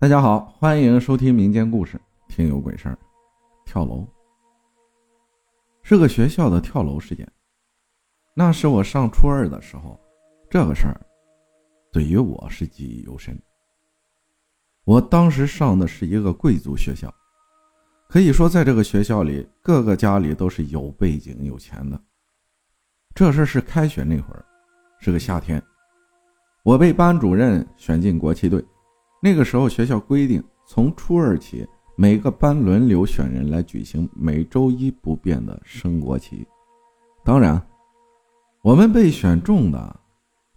大家好，欢迎收听民间故事，听有鬼事儿。跳楼是个学校的跳楼事件。那是我上初二的时候，这个事儿对于我是记忆犹深。我当时上的是一个贵族学校，可以说在这个学校里，各个家里都是有背景、有钱的。这事是开学那会儿，是个夏天，我被班主任选进国旗队。那个时候，学校规定，从初二起，每个班轮流选人来举行每周一不变的升国旗。当然，我们被选中的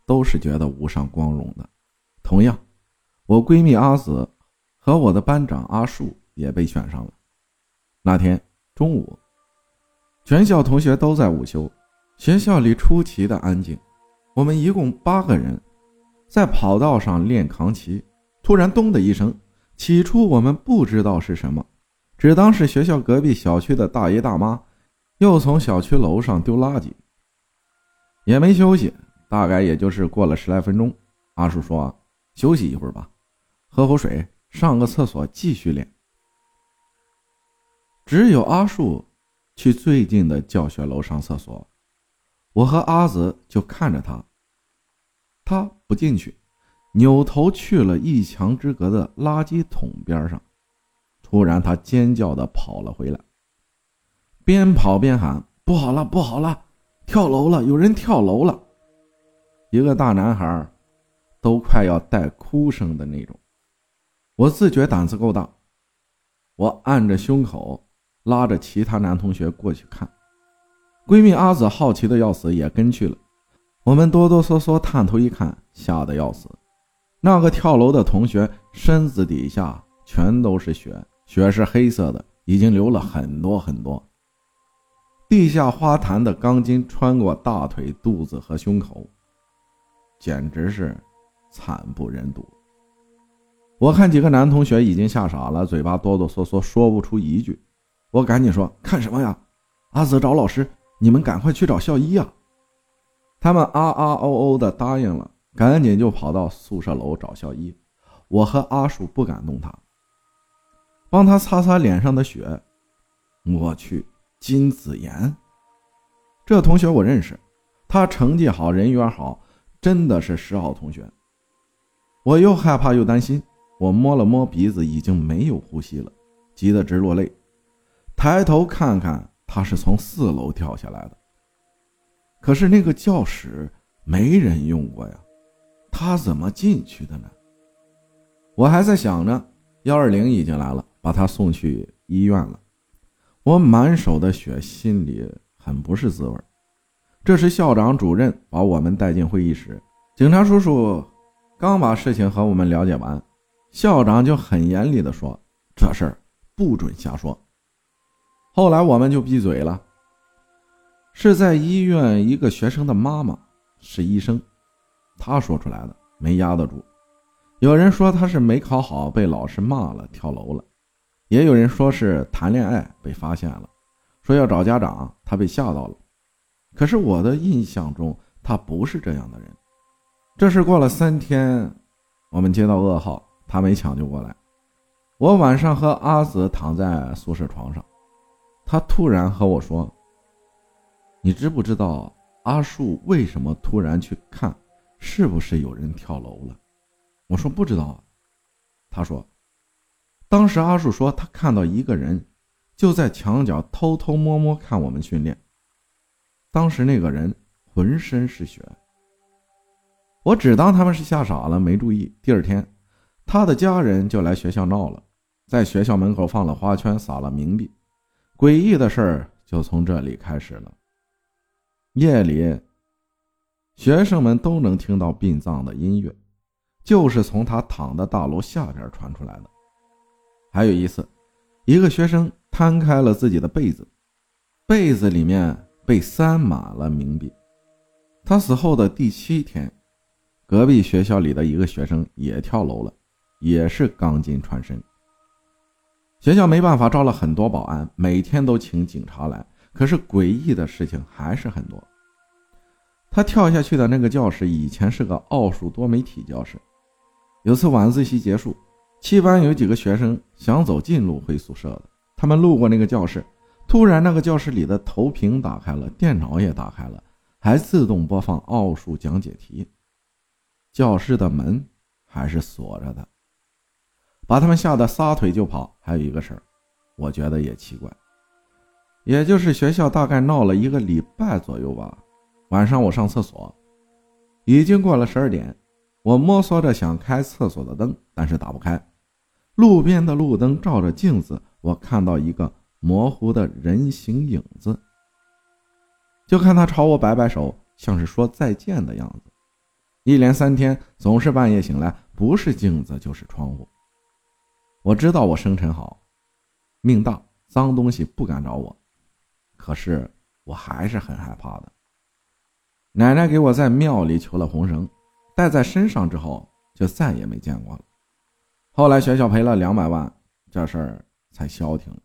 都是觉得无上光荣的。同样，我闺蜜阿紫和我的班长阿树也被选上了。那天中午，全校同学都在午休，学校里出奇的安静。我们一共八个人，在跑道上练扛旗。突然，咚的一声。起初我们不知道是什么，只当是学校隔壁小区的大爷大妈又从小区楼上丢垃圾。也没休息，大概也就是过了十来分钟。阿树说：“休息一会儿吧，喝口水，上个厕所，继续练。”只有阿树去最近的教学楼上厕所，我和阿紫就看着他，他不进去。扭头去了一墙之隔的垃圾桶边上，突然他尖叫的跑了回来，边跑边喊：“不好了，不好了，跳楼了！有人跳楼了！”一个大男孩，都快要带哭声的那种。我自觉胆子够大，我按着胸口，拉着其他男同学过去看。闺蜜阿紫好奇的要死，也跟去了。我们哆哆嗦嗦探头一看，吓得要死。那个跳楼的同学身子底下全都是血，血是黑色的，已经流了很多很多。地下花坛的钢筋穿过大腿、肚子和胸口，简直是惨不忍睹。我看几个男同学已经吓傻了，嘴巴哆哆嗦嗦说不出一句。我赶紧说：“看什么呀？阿紫找老师，你们赶快去找校医啊！”他们啊啊哦哦的答应了。赶紧就跑到宿舍楼找校医，我和阿树不敢动他，帮他擦擦脸上的血。我去，金子妍，这同学我认识，他成绩好，人缘好，真的是十好同学。我又害怕又担心，我摸了摸鼻子，已经没有呼吸了，急得直落泪。抬头看看，他是从四楼跳下来的，可是那个教室没人用过呀。他怎么进去的呢？我还在想着，幺二零已经来了，把他送去医院了。我满手的血，心里很不是滋味。这时，校长、主任把我们带进会议室。警察叔叔刚把事情和我们了解完，校长就很严厉地说：“这事儿不准瞎说。”后来我们就闭嘴了。是在医院，一个学生的妈妈是医生。他说出来的没压得住，有人说他是没考好被老师骂了跳楼了，也有人说是谈恋爱被发现了，说要找家长，他被吓到了。可是我的印象中他不是这样的人。这事过了三天，我们接到噩耗，他没抢救过来。我晚上和阿紫躺在宿舍床上，他突然和我说：“你知不知道阿树为什么突然去看？”是不是有人跳楼了？我说不知道啊。他说，当时阿树说他看到一个人就在墙角偷偷摸摸看我们训练。当时那个人浑身是血。我只当他们是吓傻了，没注意。第二天，他的家人就来学校闹了，在学校门口放了花圈，撒了冥币。诡异的事儿就从这里开始了。夜里。学生们都能听到殡葬的音乐，就是从他躺的大楼下边传出来的。还有一次，一个学生摊开了自己的被子，被子里面被塞满了冥币。他死后的第七天，隔壁学校里的一个学生也跳楼了，也是钢筋穿身。学校没办法，招了很多保安，每天都请警察来，可是诡异的事情还是很多。他跳下去的那个教室以前是个奥数多媒体教室。有次晚自习结束，七班有几个学生想走近路回宿舍的，他们路过那个教室，突然那个教室里的投屏打开了，电脑也打开了，还自动播放奥数讲解题。教室的门还是锁着的，把他们吓得撒腿就跑。还有一个事儿，我觉得也奇怪，也就是学校大概闹了一个礼拜左右吧。晚上我上厕所，已经过了十二点，我摸索着想开厕所的灯，但是打不开。路边的路灯照着镜子，我看到一个模糊的人形影子，就看他朝我摆摆手，像是说再见的样子。一连三天，总是半夜醒来，不是镜子就是窗户。我知道我生辰好，命大，脏东西不敢找我，可是我还是很害怕的。奶奶给我在庙里求了红绳，戴在身上之后就再也没见过了。后来学校赔了两百万，这事儿才消停。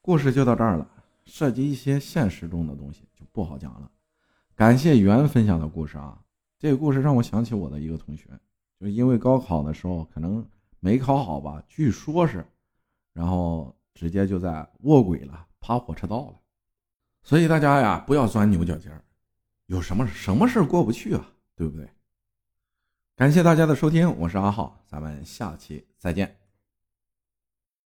故事就到这儿了，涉及一些现实中的东西就不好讲了。感谢袁分享的故事啊，这个故事让我想起我的一个同学，就因为高考的时候可能没考好吧，据说是，然后直接就在卧轨了，趴火车道了。所以大家呀，不要钻牛角尖儿，有什么什么事过不去啊，对不对？感谢大家的收听，我是阿浩，咱们下期再见。